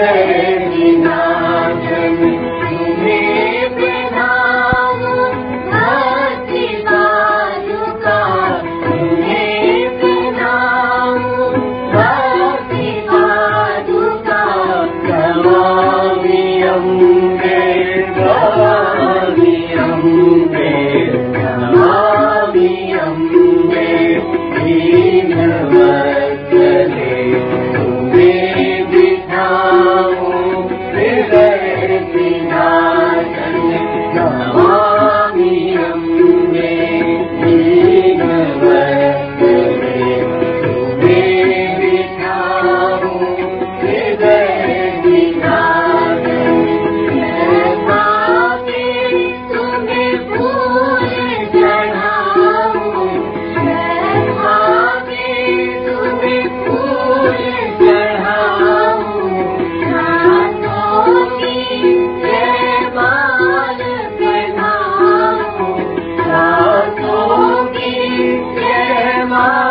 day. Allah.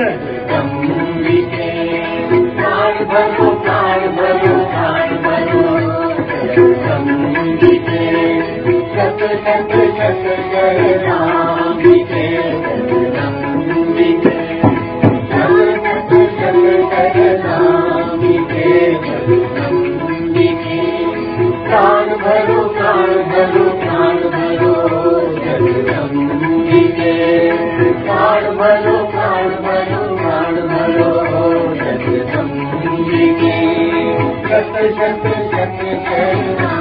जगदम्बिके काल भरो काल भरो काल भरो जगदम्बिके सत सत सत जगदाम्बिके जगदम्बिके सत सत सत जगदाम्बिके जगदम्बिके काल भरो काल भरो काल भरो जगदम्बिके काल भरो जय जय जय जय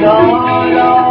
No, no.